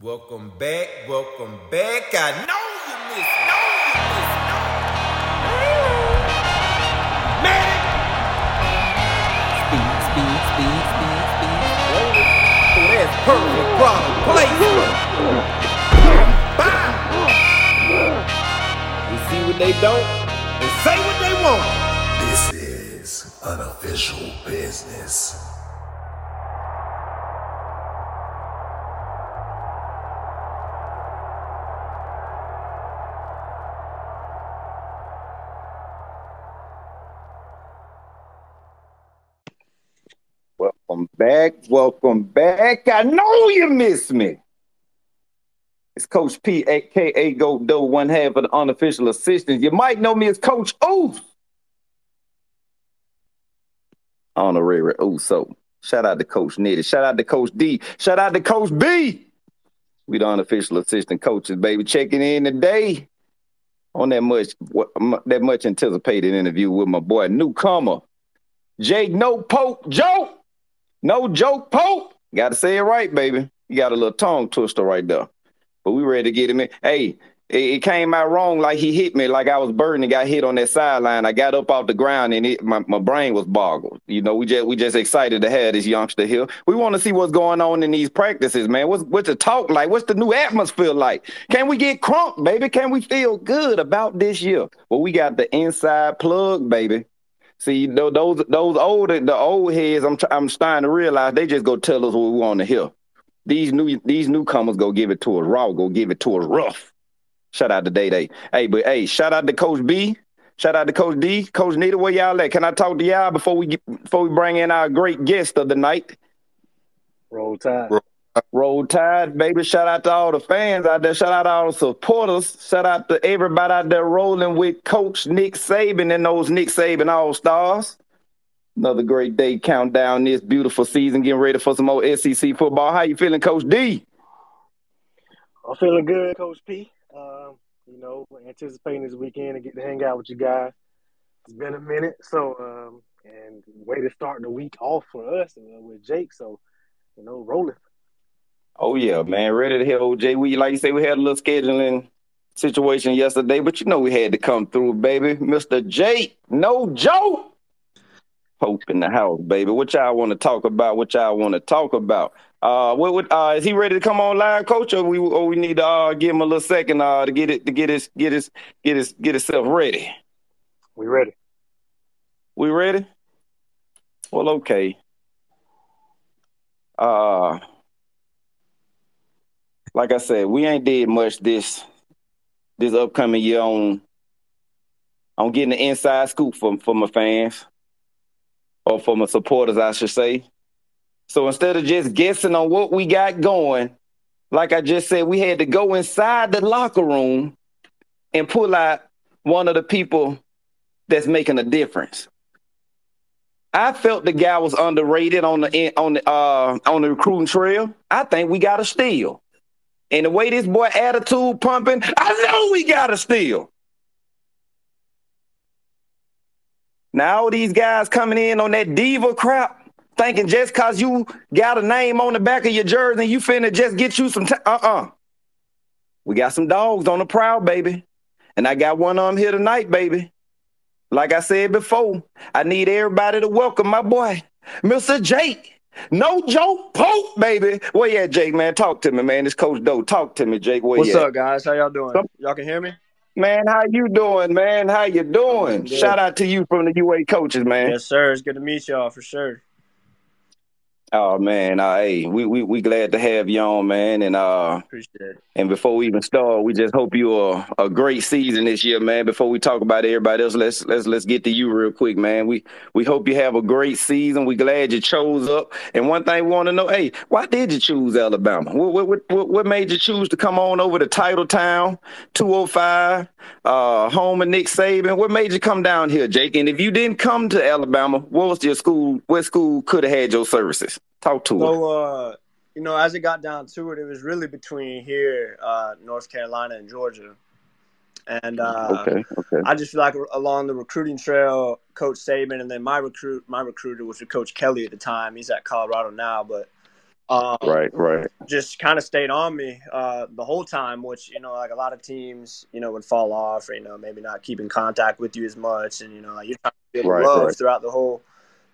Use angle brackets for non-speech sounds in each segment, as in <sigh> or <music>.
Welcome back, welcome back. I know you miss, know you miss, know. Medic! Speed, speed, speed, speed, speed. Oh, That's perfect product placement. Bow! We see what they don't and say what they want. This is unofficial business. Welcome back. I know you miss me. It's Coach P, aka Go one half of the unofficial assistants. You might know me as Coach Oof. Honorary Uso. Shout out to Coach Nitty. Shout out to Coach D. Shout out to Coach B. We the unofficial assistant coaches, baby. Checking in today on that much that much anticipated interview with my boy newcomer Jake No Pope Joe. No joke Pope. Got to say it right, baby. You got a little tongue twister right there. But we ready to get him in. Hey, it, came out wrong like he hit me like I was burning and got hit on that sideline. I got up off the ground and it, my, my brain was boggled. You know, we just we just excited to have this youngster here. We want to see what's going on in these practices, man. What's what's the talk like? What's the new atmosphere like? Can we get crunk, baby? Can we feel good about this year? Well, we got the inside plug, baby. See, those those old the old heads, I'm I'm starting to realize they just go tell us what we want to hear. These new these newcomers go give it to us raw, go give it to us rough. Shout out to Day Day. Hey, but hey, shout out to Coach B. Shout out to Coach D. Coach Nitty, where y'all at? Can I talk to y'all before we get, before we bring in our great guest of the night? Roll Tide. Roll- Roll Tide, baby. Shout out to all the fans out there. Shout out to all the supporters. Shout out to everybody out there rolling with Coach Nick Saban and those Nick Saban All Stars. Another great day countdown this beautiful season, getting ready for some more SEC football. How you feeling, Coach D? I'm feeling good, Coach P. Um, you know, anticipating this weekend and get to hang out with you guys. It's been a minute, so um, and way to start the week off for us uh, with Jake. So, you know, rolling. Oh yeah, man, ready to hear OJ. We like you say, we had a little scheduling situation yesterday, but you know we had to come through, baby. Mister Jake, no joke. Pope in the house, baby. What y'all want to talk about? What y'all want to talk about? Uh, what would uh, is he ready to come online, coach? Or we or we need to uh, give him a little second uh to get it to get his get his get his get himself ready. We ready? We ready? Well, okay. Uh like I said, we ain't did much this this upcoming year on on getting the inside scoop for for my fans or for my supporters, I should say. So instead of just guessing on what we got going, like I just said, we had to go inside the locker room and pull out one of the people that's making a difference. I felt the guy was underrated on the on the uh, on the recruiting trail. I think we got a steal. And the way this boy attitude pumping, I know we got to steal. Now all these guys coming in on that diva crap, thinking just cause you got a name on the back of your jersey, you finna just get you some time. Uh-uh. We got some dogs on the prowl, baby. And I got one of them here tonight, baby. Like I said before, I need everybody to welcome my boy, Mr. Jake. No joke, Pope, baby. Where you at, Jake, man? Talk to me, man. This Coach Doe. Talk to me, Jake. Where What's you at? up, guys? How y'all doing? Y'all can hear me? Man, how you doing, man? How you doing? Shout out to you from the UA coaches, man. Yes, sir. It's good to meet y'all for sure. Oh man, uh, hey, we we we glad to have you on, man. And uh, Appreciate it. and before we even start, we just hope you a a great season this year, man. Before we talk about everybody else, let's let's let's get to you real quick, man. We we hope you have a great season. We glad you chose up. And one thing we want to know, hey, why did you choose Alabama? What what what, what made you choose to come on over to Title Town, two hundred five, uh, home of Nick Saban? What made you come down here, Jake? And if you didn't come to Alabama, what was your school? What school could have had your services? Talk to us. So, uh, you know, as it got down to it, it was really between here, uh, North Carolina, and Georgia. And uh, Okay, okay. I just feel like along the recruiting trail, Coach Saban, and then my recruit, my recruiter was Coach Kelly at the time. He's at Colorado now, but Um, Right, right. just kind of stayed on me uh, the whole time, which you know, like a lot of teams, you know, would fall off, or you know, maybe not keep in contact with you as much, and you know, like you're trying to feel Right, love right. throughout the whole,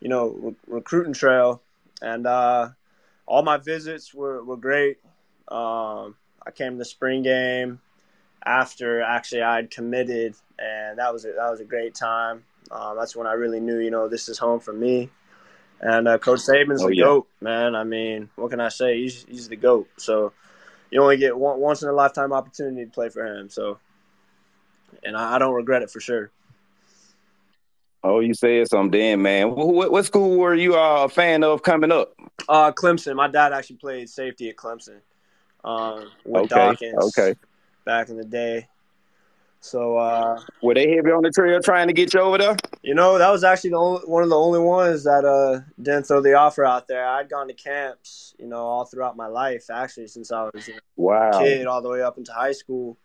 you know, re- recruiting trail, and uh, all my visits were were great. Um, I came to the spring game after actually I'd committed, and that was a, that was a great time. Um, that's when I really knew, you know, this is home for me. And uh, Coach Saban's Oh, the yeah. goat, man. I mean, what can I say? He's he's the goat. So you only get one once in a lifetime opportunity to play for him. So, and I, I don't regret it for sure. Oh, you said something, then, man. What, what, school were you uh, a fan of coming up? Uh, Clemson. My dad actually played safety at Clemson. Um, with Okay, Dawkins okay. back in the day. So uh, Were they heavy on the trail trying to get you over there? You know, that was actually the only, one of the only ones that uh, didn't throw the offer out there. I'd gone to camps, you know, all throughout my life, actually, since I was you know, Wow. a kid all the way up into high school.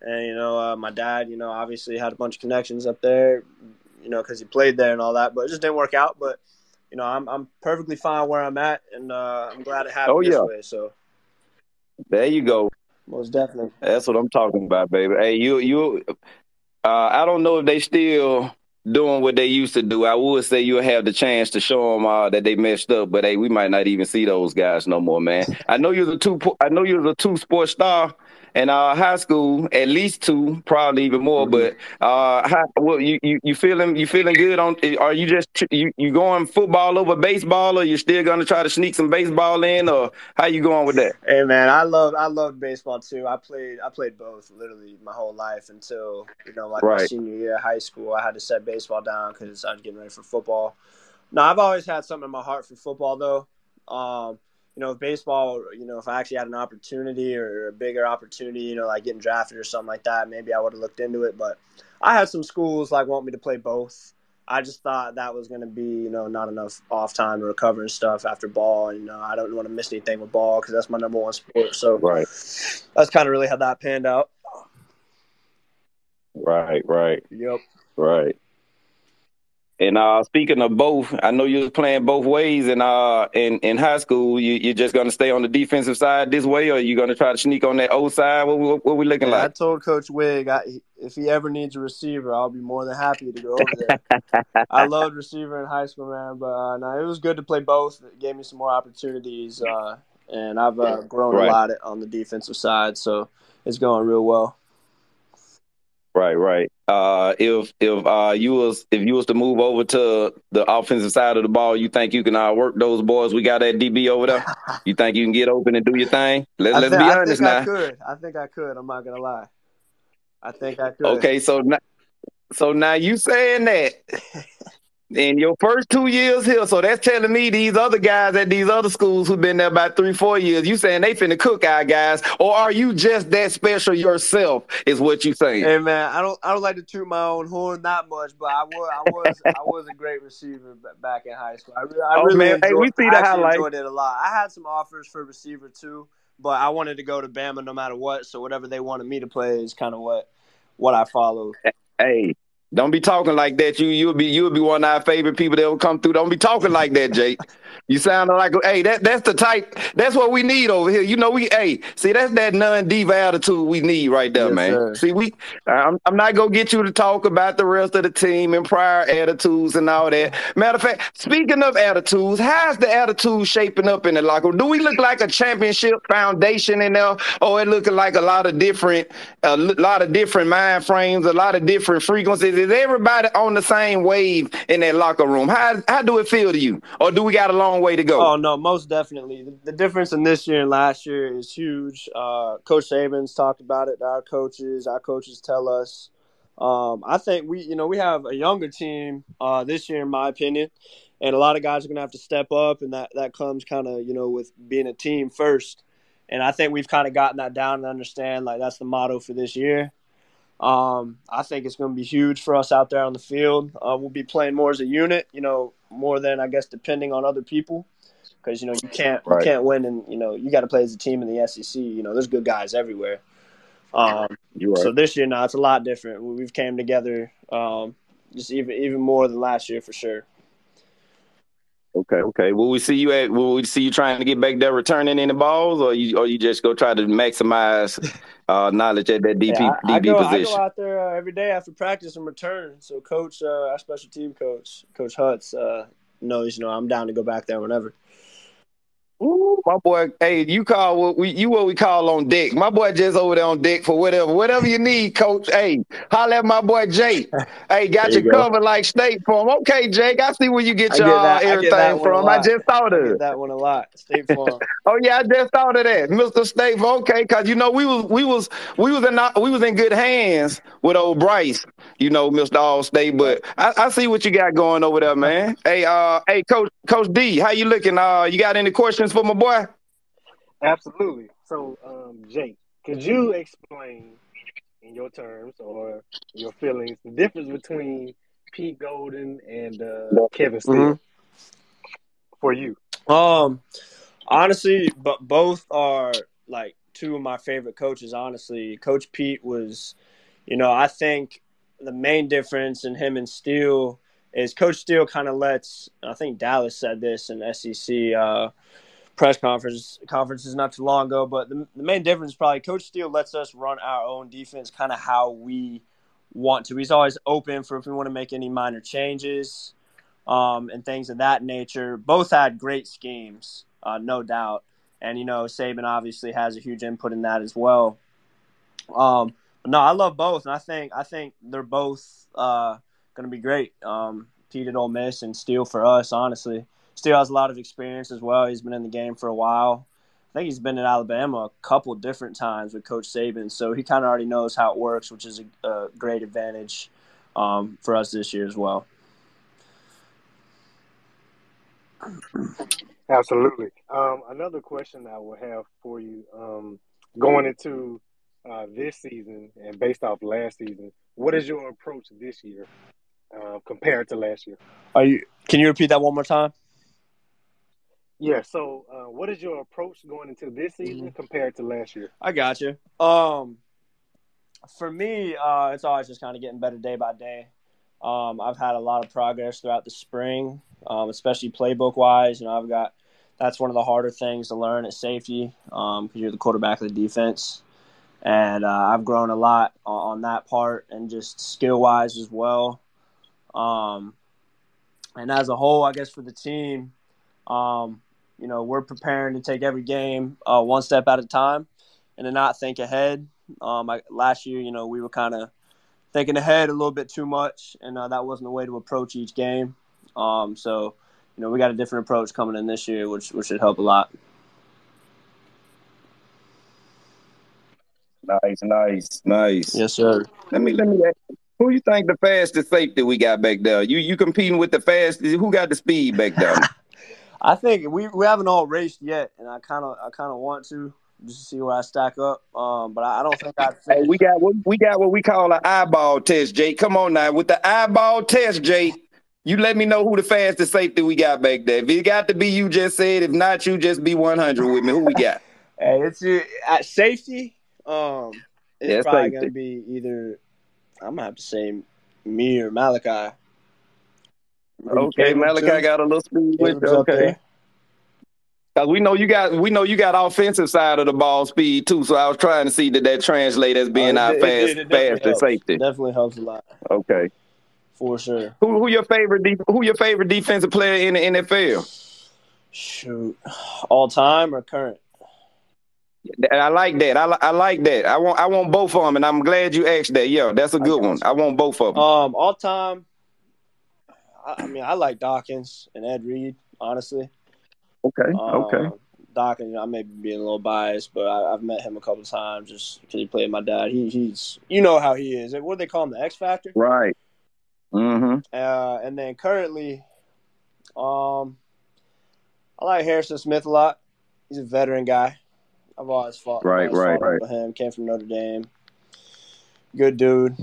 And, you know, uh, my dad, you know, obviously had a bunch of connections up there, you know, because he played there and all that, but it just didn't work out. But, you know, I'm, I'm perfectly fine where I'm at, and uh, I'm glad it happened Oh, this way. So, There you go. most definitely. That's what I'm talking about, baby. Hey, you you uh I don't know if they still doing what they used to do. I would say you'll have the chance to show them uh, that they messed up, but hey, we might not even see those guys no more, man. I know you're the two. I know you're the two sports star in uh, high school, at least two, probably even more. But uh, how, well, you, you you feeling you feeling good on? Are you just you you going football over baseball, or you still gonna try to sneak some baseball in, or how you going with that? Hey man, I love I love baseball too. I played I played both literally my whole life until you know like my senior year of high school. I had to set baseball down because I was getting ready for football. Now I've always had something in my heart for football though. Um, you know, if baseball, you know, if I actually had an opportunity or a bigger opportunity, you know, like getting drafted or something like that, maybe I would have looked into it. But I had some schools like want me to play both. I just thought that was going to be, you know, not enough off time to recover and stuff after ball. And, you know, I don't want to miss anything with ball because that's my number one sport. So Right, that's kind of really how that panned out. right, right. Yep. Right. And uh, speaking of both, I know you was playing both ways in uh in, in high school. You you're just gonna stay on the defensive side this way, or you gonna try to sneak on that O side? What, what, what we looking I like? I told Coach Wig I, if he ever needs a receiver, I'll be more than happy to go over there. <laughs> I loved receiver in high school, man, but uh, no, it was good to play both. It gave me some more opportunities, uh, and I've uh, grown Right. a lot on the defensive side, so it's going real well. Right, right. Uh, if if uh you was if you was to move over to the offensive side of the ball, you think you can uh, work those boys we got that DB over there? <laughs> You think you can get open and do your thing? Let, thi- be I honest think I now. could. I think I could. I'm not gonna lie. I think I could. Okay, so now, so now you saying that <laughs> in your first two years here, so that's telling me these other guys at these other schools who've been there about three, four years, you saying they finna cook our guys, or are you just that special yourself? Is what you saying? Hey man, I don't I don't like to toot my own horn that much, but I was I was I was a great receiver back in high school. I, re- I Oh, really man. Hey, we see the actually highlights. enjoyed it a lot. I had some offers for receiver too, but I wanted to go to Bama no matter what. So whatever they wanted me to play is kind of what what I followed. Hey, don't be talking like that. You you'll be you'll be one of our favorite people that will come through. Don't be talking like that, Jake. You sound like hey, that that's the type. That's what we need over here. You know, we hey, see that's that non diva attitude we need right there, Yes, man. sir. See, we I'm I'm not gonna get you to talk about the rest of the team and prior attitudes and all that. Matter of fact, speaking of attitudes, how's the attitude shaping up in the locker room? Do we look like a championship foundation in there, or it looking like a lot of different a lot of different mind frames, a lot of different frequencies? Is everybody on the same wave in that locker room? How how do it feel to you, or do we got a long way to go? Oh no, most definitely. The, the difference in this year and last year is huge. Uh, Coach Saban's talked about it. Our coaches, our coaches tell us. Um, I think we, you know, we have a younger team uh, this year, in my opinion, and a lot of guys are going to have to step up, and that that comes kind of, you know, with being a team first. And I think we've kind of gotten that down and understand like that's the motto for this year. Um, I think it's going to be huge for us out there on the field. Uh, we'll be playing more as a unit, you know, more than I guess depending on other people, because you know you can't Right. you can't win, and you know you got to play as a team in the SEC. You know, there's good guys everywhere. Um, you right. so this year now it's a lot different. We- We've came together um, just even even more than last year for sure. Okay, okay. Will we see you at? Will we see you trying to get back there, returning any balls, or you, or you just go try to maximize uh, knowledge at that DP Yeah, I, I DB go, I go out there uh, every day after practice and return. So, coach, uh, our special team coach, Coach Hutz, uh, knows you know I'm down to go back there whenever. Ooh, my boy, hey, you call what we you what we call on deck. My boy just over there on deck for whatever, whatever you need, coach. Hey, holla at my boy Jake. <laughs> Hey, got There you covered like State Farm. Okay, Jake, I see where you get I your get uh, that- I get everything from. I just thought of it. that one a lot. State Farm. <laughs> Oh yeah, I just thought of that, Mister State Farm. Okay, cause you know we was we was we was in we was in good hands with old Bryce. You know, Mister Allstate. But I, I see what you got going over there, man. hey, uh, hey, Coach Coach D, how you looking? Uh, you got any questions for my boy? Absolutely. So, um, Jake, could you explain in your terms or your feelings the difference between Pete Golding and uh, Kevin Steele Mhm. for you? Um, honestly, but both are like two of my favorite coaches. Honestly, Coach Pete was, you know, I think the main difference in him and Steele is Coach Steele kind of lets. I think Dallas said this in SEC uh, press conference conferences not too long ago. But the, the main difference is probably Coach Steele lets us run our own defense, kind of how we want to. He's always open for if we want to make any minor changes um, and things of that nature. Both had great schemes, uh, no doubt. And, you know, Saban obviously has a huge input in that as well. Um, but no, I love both. And I think, I think they're both uh, going to be great. Um, Pete at Ole Miss and Steele for us, honestly. Steele has a lot of experience as well. He's been in the game for a while. I think he's been in Alabama a couple different times with Coach Saban, so he kind of already knows how it works, which is a, a great advantage um, for us this year as well. Absolutely. Um, another question I will have for you um, going into uh, this season and based off last season, what is your approach this year uh, compared to last year? Are you? Can you repeat that one more time? Yeah. So, uh, what is your approach going into this season compared to last year? I got you. Um, for me, uh, it's always just kind of getting better day by day. Um, I've had a lot of progress throughout the spring, um, especially playbook wise. You know, I've got that's one of the harder things to learn at safety because you're the quarterback of the defense, and uh, I've grown a lot on, on that part and just skill wise as well. Um, and as a whole, I guess for the team, um, you know, we're preparing to take every game uh, one step at a time and to not think ahead. Um, I, last year, you know, we were kind of thinking ahead a little bit too much, and uh, that wasn't the way to approach each game. Um, so, you know, we got a different approach coming in this year, which which should help a lot. Nice, nice, nice. Yes, sir. Let me let me ask you, who you think the fastest safety we got back there? You you competing with the fastest? Who got the speed back there? <laughs> I think we, we haven't all raced yet, and I kind of I kind of want to just to see where I stack up. Um, but I, I don't think I. hey, we got what we got what we call an eyeball test, Jake. Come on now with the eyeball test, Jake. You let me know who the fastest safety we got back there. If it got to be you, just said. If not you, just be one hundred with me. Who we got? <laughs> Hey, it's uh, at safety. Um, it's Yeah, probably safety. gonna be either I'm gonna have to say me or Malachi. Okay, Malachi got a little speed with you. Okay. Cause we know you got we know you got offensive side of the ball speed too. So I was trying to see that that translate as being Uh, our it- it- fast it definitely fastest helps. safety. Definitely helps a lot Okay. for sure. Who who your favorite de- who your favorite defensive player in the NFL? Shoot, all time or current? I like that. I, I like that. I want I want both of them, and I'm glad you asked that. Yeah, that's a good one. I want both of them. Um, all time. I, I mean, I like Dawkins and Ed Reed. Honestly, okay, Um, okay. Dawkins, I may be being a little biased, but I, I've met him a couple times just because he played my dad. He, he's, you know how he is. What do they call him? The X Factor. Right. Mm-hmm. Uh, and then currently, um, I like Harrison Smith a lot. He's a veteran guy. I've always fought. Right, always right, fought right. With him, came from Notre Dame. Good dude.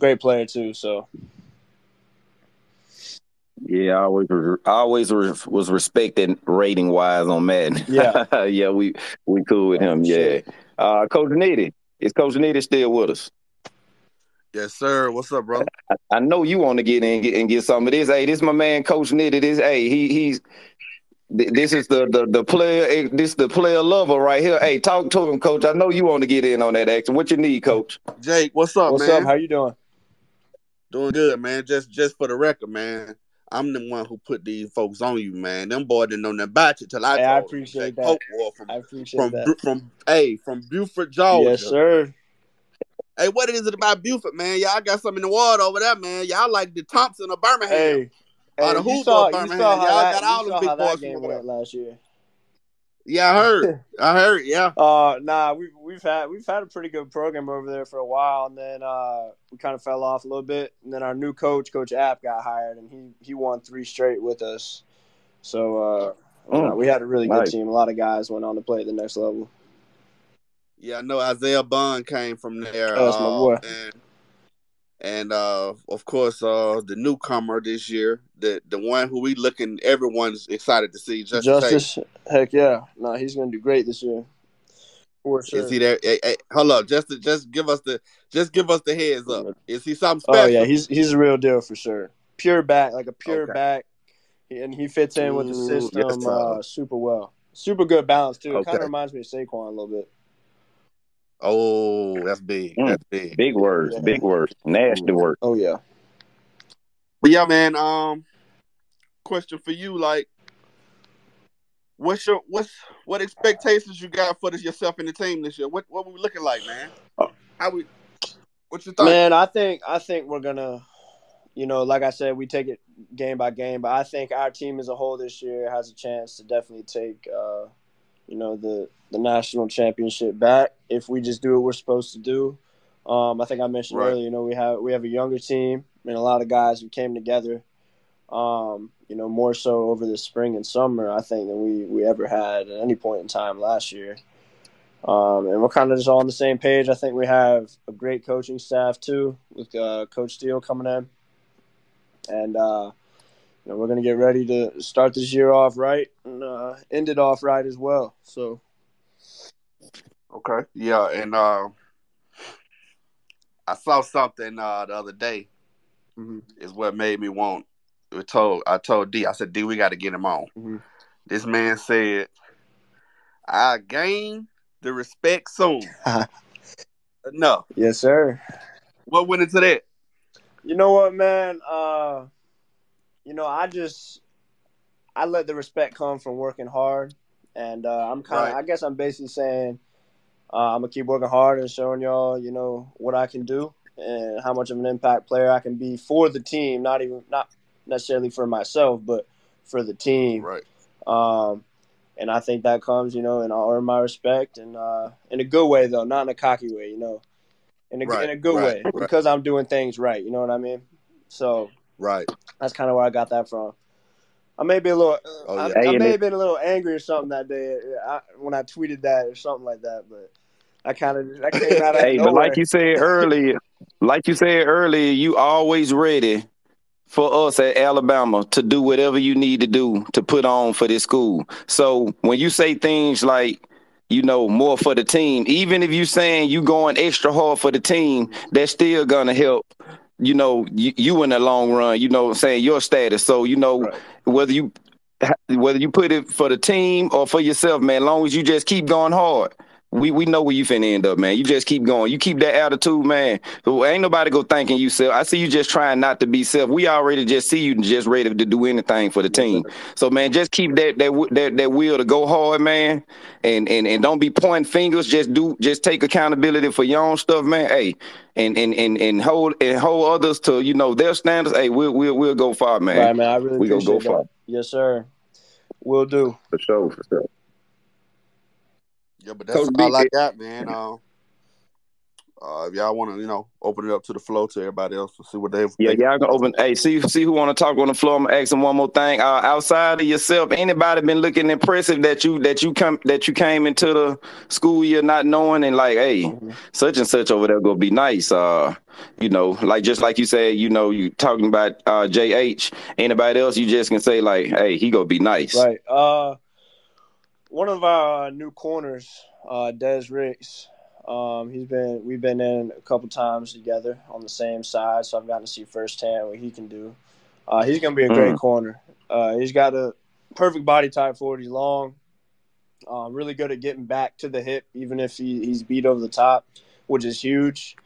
Great player too. So Yeah, I always was- I always was was respected rating wise on Madden. Yeah. <laughs> yeah, we we cool with him. For. Yeah. Uh, Coach Nitty is Coach Nitty still with us? Yes, sir. What's up, bro? I know you want to get in and get, and get some of this. Hey, this my man, Coach Nitty. This, hey, he he's this is the the the player. eh, This the player lover right here. Hey, talk to him, Coach. I know you want to get in on that action. What you need, Coach? Jake, what's up, What's man? up? How you doing? Doing good, man. Just just for the record, man. I'm the one who put these folks on you, man. Them boy didn't know nothing about you till I Hey, I appreciate Jake that. From I appreciate from that. Bu- from hey from Buford, Georgia. Yes, sir. Hey, what is it about Buford, man? Y'all got something in the water over there, man. Y'all like the Thompson of Birmingham. Hey, Or hey the you Hoover saw, of you Birmingham. Y'all that, got all saw big boys from over there. last year. Yeah, I heard. <laughs> I heard. Yeah. Uh, nah, we've we've had we've had a pretty good program over there for a while, and then uh, we kind of fell off a little bit. And then our new coach, Coach App, got hired, and he he won three straight with us. So uh, Mm, we had a really good team. A lot of guys went on to play at the next level. Yeah, I know Isaiah Bond came from there. Oh, that's my uh, boy. and and uh, of course, uh, the newcomer this year, the the one who we looking, everyone's excited to see. Justice, heck yeah, no, he's gonna do great this year for sure. Is he there? Hey, hey, hold up, just to, just give us the just give us the heads up. Is he something special? Oh yeah, he's he's a real deal for sure. Pure back, like a pure Okay. back, and he fits in with the system yes, uh, super well. Super good balance too. It kind of reminds me of Saquon a little bit. Oh, that's big. Mm. That's big. Big words, Yeah. big words, nasty words. Oh yeah. But yeah, man. Um, question for you, like, what's your what's what expectations you got for this yourself and the team this year? What what we looking like, man? How we? What's your thought? Man, I think I think we're gonna, you know, like I said, we take it game by game, but I think our team as a whole this year has a chance to definitely take, uh, you know, the the national championship back if we just do what we're supposed to do. Um, I think I mentioned Right. earlier, you know, we have we have a younger team and a lot of guys who came together. Um, you know, more so over the spring and summer, I think than we we ever had at any point in time last year. Um, and we're kind of just all on the same page. I think we have a great coaching staff too, with uh, Coach Steele coming in, and uh, know we're going to get ready to start this year off right and uh, end it off right as well. So Okay. Yeah, and uh, I saw something uh, the other day. Mhm. Is what made me want. We told I told D. I said D. We got to get him on. Mhm. This man said, "I gain the respect soon." <laughs> no, yes, sir. what went into that? You know what, man? Uh, you know, I just I let the respect come from working hard, and uh, I'm kind of Right. I guess I'm basically saying uh, I'm gonna keep working hard and showing y'all, you know, what I can do and how much of an impact player I can be for the team, not even not necessarily for myself, but for the team. Right. Um, and I think that comes, you know, and I earn my respect and uh, in a good way though, not in a cocky way, you know, in a Right, in a good right, way because I'm doing things right. You know what I mean? So Right. that's kind of where I got that from. I may be a little, Oh, I, yeah. I Hey, and may have been a little angry or something that day uh, I, when I tweeted that or something like that, but I kind of that came out of <laughs> Hey, but like you said earlier, like you said earlier, you always ready for us at Alabama to do whatever you need to do to put on for this school. So when you say things like, you know, more for the team, even if you saying you going extra hard for the team, that's still gonna help. You know, you, you in the long run. You know, what I'm saying your status. So you know Right. whether you whether you put it for the team or for yourself, man. As long as you just keep going hard, we we know where you finna end up, man. You just keep going. You keep that attitude, man. So ain't nobody go thinking you self. I see you just trying not to be self. We already just see you just ready to do anything for the team. So man, just keep that that that that will to go hard, man. And and and don't be pointing fingers. Just do just take accountability for your own stuff, man. Hey, and and and and hold and hold others to you know their standards. Hey, we'll we'll we'll go far, man. Right, man. I really we gonna go that. far. Yes, sir. We'll do. For sure, for sure. Yeah, but that's Coach all B, I got, man. Uh, uh, if y'all want to, you know, open it up to the flow to everybody else to see what they. Yeah, they- y'all can open. Hey, see, see who want to talk on the floor. I'm gonna ask them one more thing. Uh, outside of yourself, anybody been looking impressive that you that you come that you came into the school year not knowing and like, hey, Mhm. such and such over there gonna be nice. Uh, you know, like just like you said, you know, you talking about uh JH. Anybody else, you just can say like, hey, he gonna be nice. Right. Uh, one of our uh, new corners, uh, Des Ricks. Um, he's been we've been in a couple times together on the same side, so I've gotten to see firsthand what he can do. Uh, he's gonna be a great Mm. corner. Uh, he's got a perfect body type for it. He's long, um, really good at getting back to the hip, even if he, he's beat over the top, which is huge.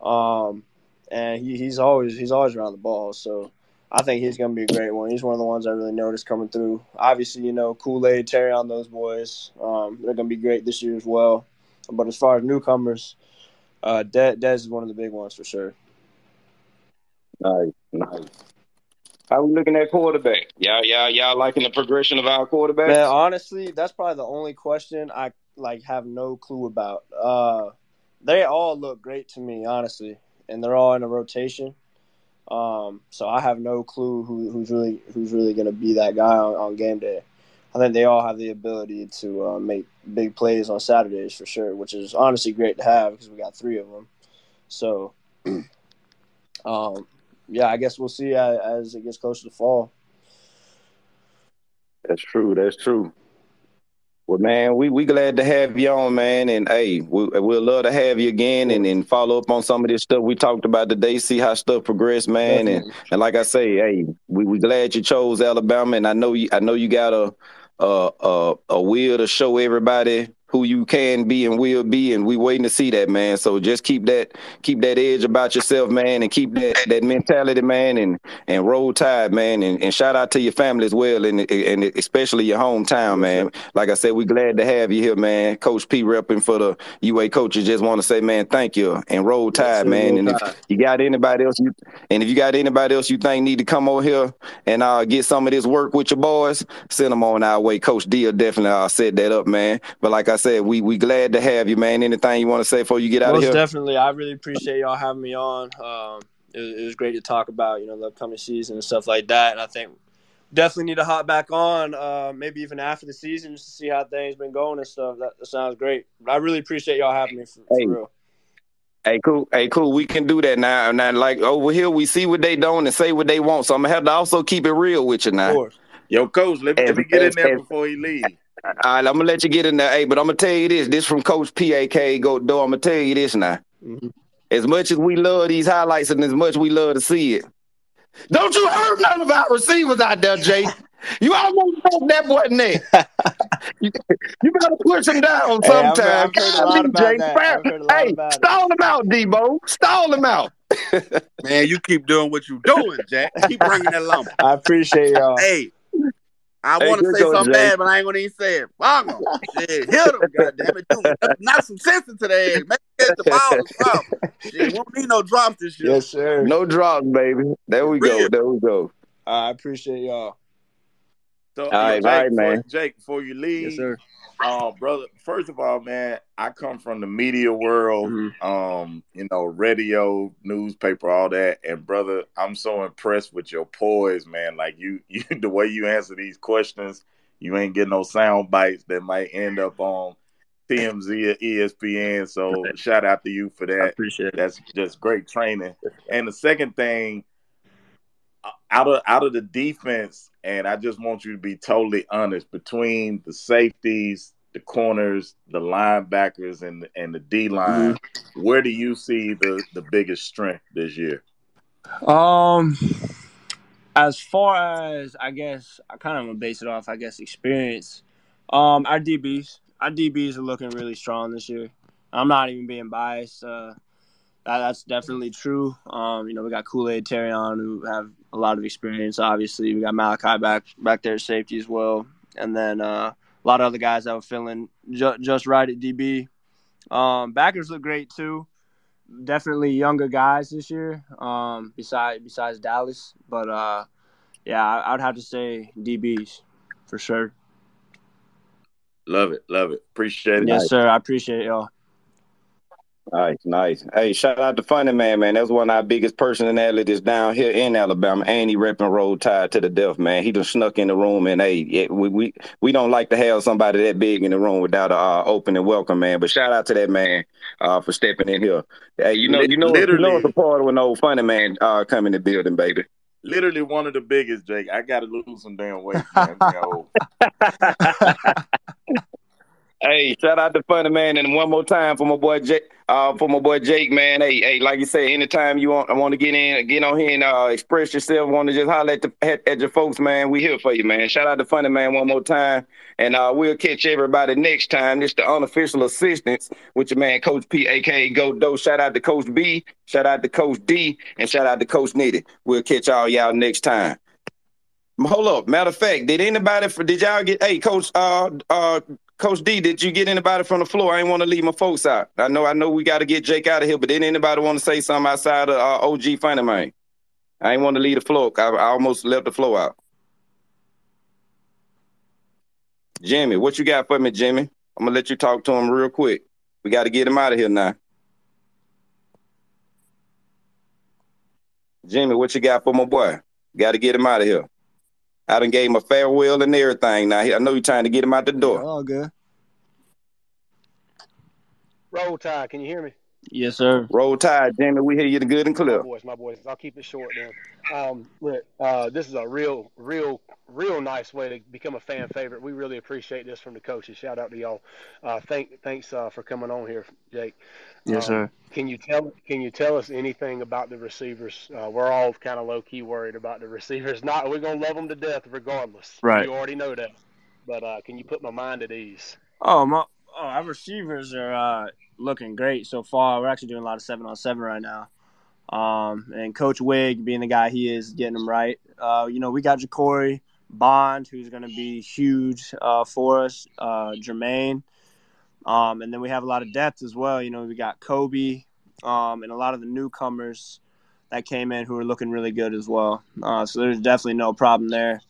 Um, and he, he's always he's always around the ball, so I think he's going to be a great one. He's one of the ones I really noticed coming through. Obviously, you know Kool Aid, Terrion those boys. Um, they're going to be great this year as well. But as far as newcomers, uh, Des, Des is one of the big ones for sure. Nice, nice. How we looking at quarterback? Y'all, y'all, y'all liking the progression of our quarterbacks? Man, honestly, that's probably the only question I like have no clue about. Uh, they all look great to me, honestly, and they're all in a rotation. Um, so I have no clue who, who's really who's really going to be that guy on, on game day. I think they all have the ability to uh, make big plays on Saturdays for sure, which is honestly great to have because we got three of them. So, <clears throat> um, yeah, I guess we'll see as, as it gets closer to fall. That's true. That's true. Well, man, we we glad to have you on, man, and hey, we we'll love to have you again, and, and follow up on some of this stuff we talked about today. See how stuff progress, man, and and like I say, hey, we we glad you chose Alabama, and I know you I know you got a a a, a will to show everybody who you can be and will be, and we waiting to see that, man. So just keep that keep that edge about yourself, man, and keep that that mentality, man, and and roll tide, man, and, and shout out to your family as well, and and especially your hometown, man. Like I said, we glad to have you here, man. Coach P repping for the UA coaches. Just want to say, man, thank you and roll tide, man. and if you got anybody else, you and if you got anybody else you think need to come over here and uh get some of this work with your boys, send them on our way. Coach D will definitely uh, set that up, man. But like I said, we we glad to have you, man. Anything you want to say before you get out Most of here? Most definitely. I really appreciate y'all having me on. Um, it, was- it was great to talk about, you know, the upcoming season and stuff like that. And I think definitely need to hop back on, uh, maybe even after the season, just to see how things been going and stuff. That, that sounds great. But I really appreciate y'all having me for, for Hey. real. Hey, cool. Hey, cool. We can do that now. Now, like over here, we see what they doing and say what they want. So I'm gonna have to also keep it real with you now. All course. Yo, coach, let me, As- let me get in there as- before he leaves. Right, I'm gonna let you get in there. Hey, but I'm gonna tell you this. This from Coach PAK Go Do. I'm gonna tell you this now. Mhm. As much as we love these highlights and as much we love to see it, don't you hurt none of our receivers out there, Jay. You almost broke that boy neck. you, <laughs> you better push him down Hey, I've heard- sometime. I've heard a lot Golly, about Jay. that. I've heard a lot hey, about stall him out, Debo. Stall him out. Man, you keep doing what you doing, Jack. Keep bringing that lumber. <laughs> I appreciate y'all. Hey, I Hey, want to say going, something Jay. bad, but I ain't gonna even say it. Fuck 'em. Shit, hit him, goddamn it. Dude, knock some sense into their head. Make them get the ball or something. <laughs> Shit, won't need no drops this year. Yes, sir. No drops, baby. There we go. There we go. I appreciate y'all. So, All yo, right, Jake, all right, before, man. Jake, before you leave, Yes, sir. uh, brother. First of all, man, I come from the media world. Mhm. Um, you know, radio, newspaper, all that. And brother, I'm so impressed with your poise, man. Like you, <laughs> you, the way you answer these questions, you ain't getting no sound bites that might end up on TMZ or ESPN. So, shout out to you for I that. appreciate it. That's just great training. And the second thing, uh, out of out of the defense, and I just want you to be totally honest between the safeties, the corners, the linebackers, and and the D line. Where do you see the the biggest strength this year? Um, as far as I guess, I kind of base it off, I guess, experience. Um, our DBs, our DBs are looking really strong this year. I'm not even being biased. Uh, that, that's definitely true. Um, you know, we got Kool Aid, Terrion, who have a lot of experience. Obviously, we got Malachi back back there at safety as well, and then uh, a lot of other guys that were feeling ju- just right at DB. Um, backers look great too definitely younger guys this year. Um, besides besides Dallas, but uh, yeah, I, I'd have to say DBs for sure. Love it, love it. Appreciate it. Yes, sir. I appreciate y'all. Nice, nice. Hey, shout out to Funny Man, man. That's one of our biggest personalities down here in Alabama. And he repping Roll Tide to the death, man. He just snuck in the room, and hey, yeah, we, we we don't like to have somebody that big in the room without a uh, open and welcome, man. But shout out to that man uh, for stepping in here. Hey, you know, Lit- you know, you know, literally. it's a part when old Funny Man uh, come in the building, baby. Literally one of the biggest, Jake. I got to lose some damn weight, man. <laughs> Hey, shout out to Funny Man, and one more time for my boy Jake. Uh, for my boy Jake, man. Hey, hey, like you said, anytime you want, I want to get in, get on here and uh, express yourself. Want to just holler at the at, at your folks, man. We here for you, man. Shout out to Funny Man one more time, and uh, we'll catch everybody next time. This the unofficial assistance with your man Coach P, aka Go Do. Shout out to Coach B, shout out to Coach D, and shout out to Coach Nitty. We'll catch all y'all next time. Hold up. Matter of fact, did anybody for did y'all get hey coach uh uh Coach D, did you get anybody from the floor? I ain't want to leave my folks out. I know I know we got to get Jake out of here, but did anybody want to say something outside of uh, OG Funny Man? I ain't want to leave the floor. I, I almost left the floor out. Jimmy, what you got for me, Jimmy? I'm gonna let you talk to him real quick. We got to get him out of here now. Jimmy, what you got for my boy? Got to get him out of here. I done gave him a farewell and everything. Now I know you're trying to get him out the door. All good. Roll Tide, can you hear me? Yes, sir. Roll Tide, Jamie. We hear you the good and My clear. boys, my boys. I'll keep it short then. Um, look, uh, this is a real, real, real nice way to become a fan favorite. We really appreciate this from the coaches. Shout out to y'all. Uh, thank, thanks uh, for coming on here, Jake. Yes, Um, sir. Can you tell Can you tell us anything about the receivers? Uh, we're all kind of low key worried about the receivers. <laughs> Not we're gonna love them to death regardless. Right. You already know that. But uh, can you put my mind at ease? Oh, my, oh, our receivers are uh, looking great so far. We're actually doing a lot of seven on seven right now. Um, and Coach Wig, being the guy he is, getting them right. Uh, you know, we got Ja'Cory Bond, who's going to be huge uh, for us. Uh, Jermaine, um, and then we have a lot of depth as well. You know, we got Kobe, um, and a lot of the newcomers that came in who are looking really good as well. Uh, so there's definitely no problem there.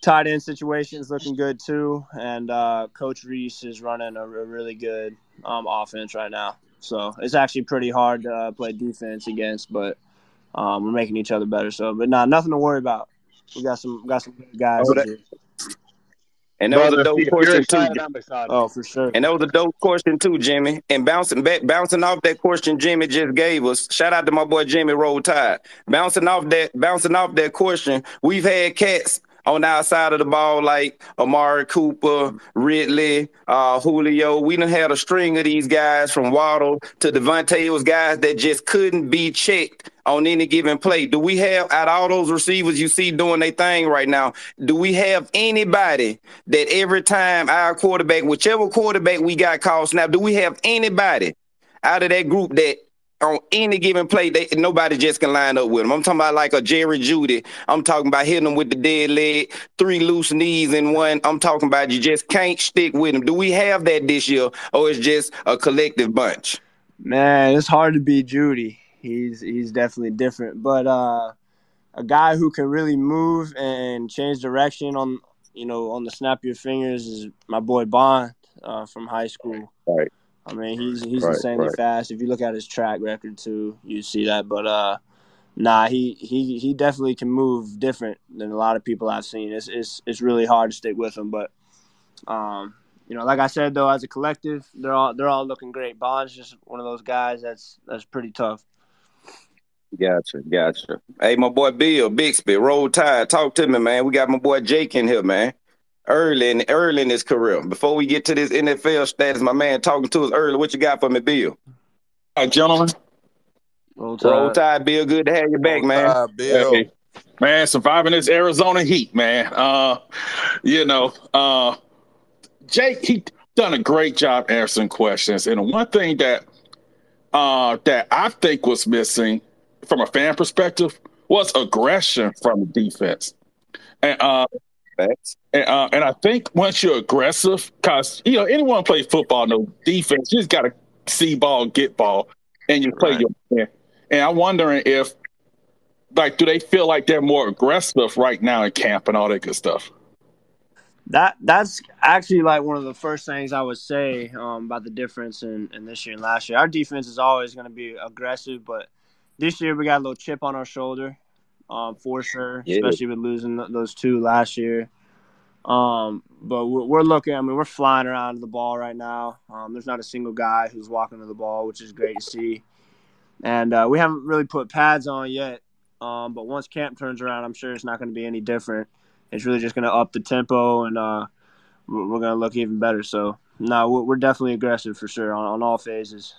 Tight end situation is looking good too, and uh, Coach Rees is running a, a really good um, offense right now. So it's actually pretty hard to uh, play defense against, but um, we're making each other better. So, but nah, nothing to worry about. We got some got some good guys. Oh, that- And that was a dope question too. excited, I'm excited. Oh, for sure. And that was a dope question too, Jimmy. And bouncing back, bouncing off that question Jimmy just gave us. Shout out to my boy Jimmy Roll Tide. Bouncing off that, bouncing off that question. We've had cats on our side of the ball like Amari Cooper, Ridley, uh, Julio. We done had a string of these guys from Waddle to DeVonta. Was guys that just couldn't be checked on any given play. Do we have out all those receivers you see doing their thing right now? Do we have anybody that every time our quarterback, whichever quarterback we got called snap, do we have anybody out of that group that on any given play, they, nobody just can line up with them. I'm talking about like a Jerry Jeudy. I'm talking about hitting them with the dead leg, three loose knees in one. I'm talking about you just can't stick with them. Do we have that this year, or it's just a collective bunch? Man, it's hard to beat Jeudy. He's he's definitely different, but uh, a guy who can really move and change direction on you know on the snap of your fingers is my boy Bond uh, from high school. Right. I mean, he's he's Right, insanely right. fast. If you look at his track record too, you see that. But uh, nah, he he he definitely can move different than a lot of people I've seen. It's it's it's really hard to stick with him, but um, you know, like I said though, as a collective, they're all they're all looking great. Bond's just one of those guys that's that's pretty tough. Gotcha, gotcha. Hey, my boy Bill Bixby, roll tide. Talk to me, man. We got my boy Jake in here, man. Early in early in his career. Before we get to this NFL status, my man talking to us early. What you got for me, Bill? All right, gentlemen. Roll Roll Tide. tide, Bill. Good to have you back, man. Uh, Bill. Hey, man, surviving this Arizona heat, man. Uh, you know, uh, Jake, he done a great job answering questions. And one thing that uh that I think was missing from a fan perspective was aggression from the defense. And uh Facts. and, uh, and I think once you're aggressive, because you know anyone play football, no defense, you just got to see ball, get ball, and you play Right. your man. And I'm wondering if, like, do they feel like they're more aggressive right now in camp and all that good stuff? That that's actually like one of the first things I would say um, about the difference in, in this year and last year. Our defense is always going to be aggressive, but this year we got a little chip on our shoulder, um, for sure, Yeah. especially with losing th- those two last year. Um, but we're, we're looking. I mean, we're flying around the ball right now. Um, there's not a single guy who's walking to the ball, which is great to see. And uh, we haven't really put pads on yet. Um, but once camp turns around, I'm sure it's not going to be any different. It's really just going to up the tempo, and uh, we're, we're going to look even better. So No, we're, we're definitely aggressive for sure on, on all phases.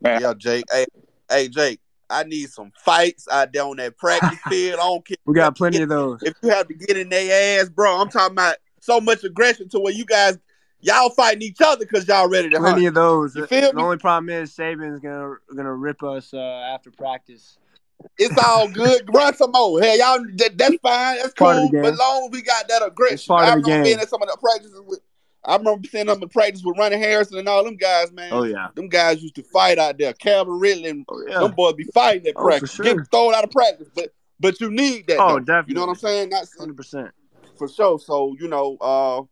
Yeah, Jake. Hey, hey, Jake. I need some fights out there on that practice <laughs> field. I don't care. We got plenty of those. If you have to get in their ass, bro, I'm talking about so much aggression to where you guys y'all fighting each other because y'all ready to Plenty hunt. of those. You feel The me? only problem is Saban's gonna gonna rip us uh, after practice. It's all good. <laughs> Run some more. Hey, y'all, that, that's fine. That's Part cool. the. But long as we got that aggression, It's part I of the remember game. being at some of the practices with. I remember seeing them in practice with Ronnie Harrison and all them guys, man. Oh yeah. Them guys used to fight out there. Calvin Ridley and Oh yeah. them boys be fighting at Oh, practice, sure. getting thrown out of practice. But but you need that. Oh, though. definitely. You know what I'm saying? Not Hundred percent. for sure. So you know, uh,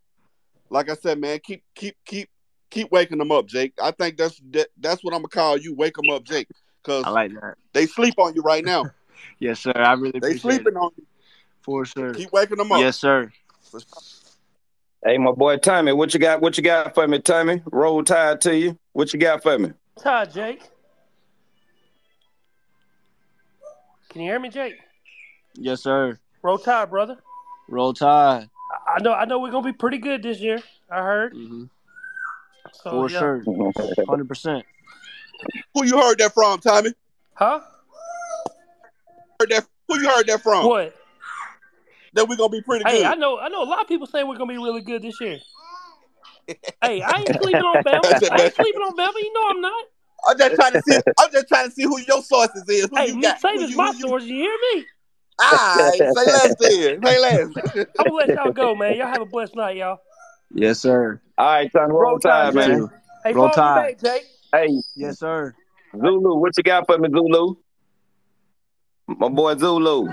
like I said, man, keep keep keep keep waking them up, Jake. I think that's that, that's what I'm gonna call you. Wake them up, Jake, because I like that. they sleep on you right now. <laughs> Yes, sir. I really They sleeping it. on you. For sure. Keep waking them up. Yes, sir. For sure. Hey, my boy Tommy, what you got? What you got for me, Tommy? Roll tide to you. What you got for me? Hi, Jake. Can you hear me, Jake? Yes, sir. Roll Tide, brother. Roll Tide. I- I know. I know we're gonna be pretty good this year. I heard. hmm So, For yeah. sure. <laughs> Hundred percent. Who you heard that from, Tommy? Huh? Heard that? Who you heard that from? What? That we're gonna be pretty Hey, good. I know. I know. A lot of people saying we're gonna be really good this year. hey, I ain't sleeping on Bama. <laughs> I ain't sleeping on Bama. You know I'm not. I'm just trying to see. I'm just trying to see who your sources is. Who Hey, you Nick got? Who Saban's you- my you- source. You hear me? Alright, say less then. Say less. <laughs> I'm gonna let y'all go, man. Y'all have a blessed night, y'all. Yes, sir. All right, Tommy, roll, Roll tide, Tide, man. Jake. Hey, Roll follow me Tide. back, Jake. Hey, Yes, sir. Zulu, what you got for me, Zulu? My boy Zulu.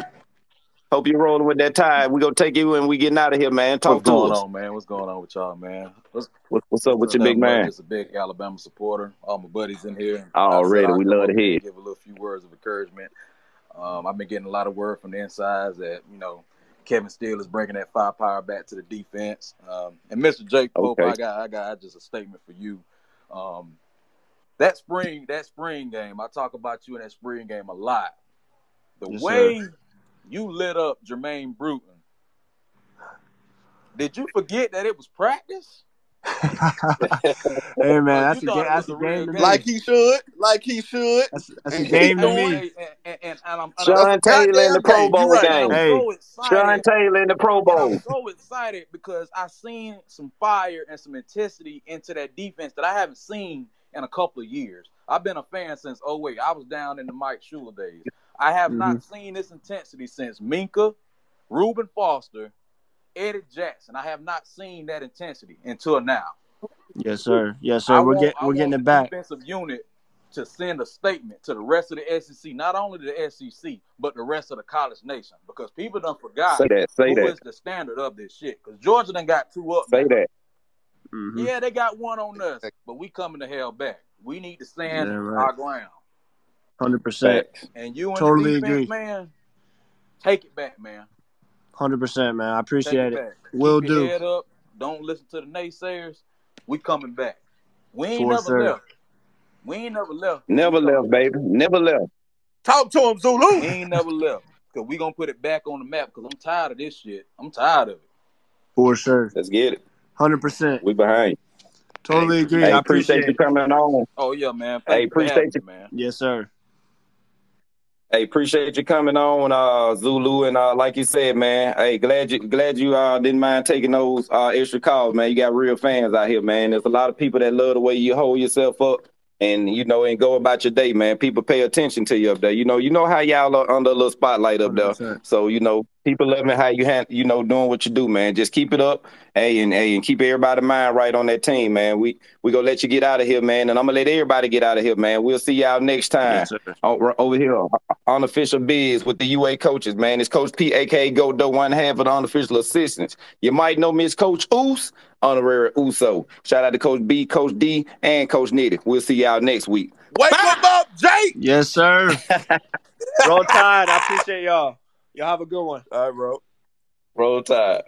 Hope you're rolling with that tide. We're gonna take you when we getting out of here, man. Talk What's to going us. on, man? What's going on with y'all, man? What's, What, what's up with what's your big man? Just a big Alabama supporter. All my buddies in here. Already, I said I'd we love to hear. Give a little few words of encouragement. Um, I've been getting a lot of word from the insides that you know Kevin Steele is bringing that five firepower back to the defense. Um, and Mr. Jake Pope, Okay. I got I got just a statement for you. Um, that spring that spring game, I talk about you in that spring game a lot. The Yes, way you lit up Jermaine Burton. Did you forget that it was practice? <laughs> hey man, that's a thought game. That's a a game game? Like he should. Like he should. That's that's a game to me. and, and, and, and I'm, and Sean I'm, That's Taylor in the Pro Bowl right. game. Hey. so Sean excited. Taylor in the Pro And I'm so excited because I seen some fire and some intensity into that defense that I haven't seen in a couple of years. I've been a fan since oh wait, I was down in the Mike Shula days. I have not seen this intensity since Minkah, Reuben Foster, Eddie Jackson. I have not seen that intensity until now. Yes, sir. Yes, I sir. We're want, getting we're getting it back. defensive unit to send a statement to the rest of the SEC, not only the SEC, but the rest of the college nation, because people done forgot Say that. Say who that. is the standard of this shit. Because Georgia done got two up. Say now. that. hmm Yeah, they got one on us, but we coming to hell back. We need to stand Yeah, right. our ground. Hundred percent. And you and Totally the defense, agree. man, take it back, man. Hundred percent, man. I Take appreciate it it. Will Keep do. head up. Don't listen to the naysayers. We coming back. We ain't For never sure. left. We ain't never left. Never We left, baby. Never left. Talk to him, Zulu. We ain't never left. Cause we gonna put it back on the map. Cause I'm tired of this shit. I'm tired of it. For sure. Let's get it. Hundred percent. We behind. Totally agree. Hey, I appreciate appreciate you coming on. Oh yeah, man. Hey, Thank you for appreciate you. me, man. Yes, sir. Hey, appreciate you coming on, uh, Zulu, and uh, like you said, man. Hey, glad you glad you uh didn't mind taking those uh extra calls, man. You got real fans out here, man. There's a lot of people that love the way you hold yourself up, and you know, and go about your day, man. People pay attention to you up there. You know, you know how y'all are under a little spotlight up Hundred there. So you know, people loving how you hand, you know, doing what you do, man. Just keep it up, hey, and hey, and keep everybody's mind right on that team, man. We we gonna let you get out of here, man, and I'm gonna let everybody get out of here, man. We'll see y'all next time Yes, over here, on official biz with the UA coaches, man. It's Coach P, aka Go one half of the unofficial assistants. You might know me Miss Coach Oos, honorary Uso. Shout out to Coach B, Coach D, and Coach Nitty. We'll see y'all next week. Wake him up, Jake. Yes, sir. <laughs> Roll Tide. I appreciate y'all. Y'all have a good one. All right, bro. Roll Tide.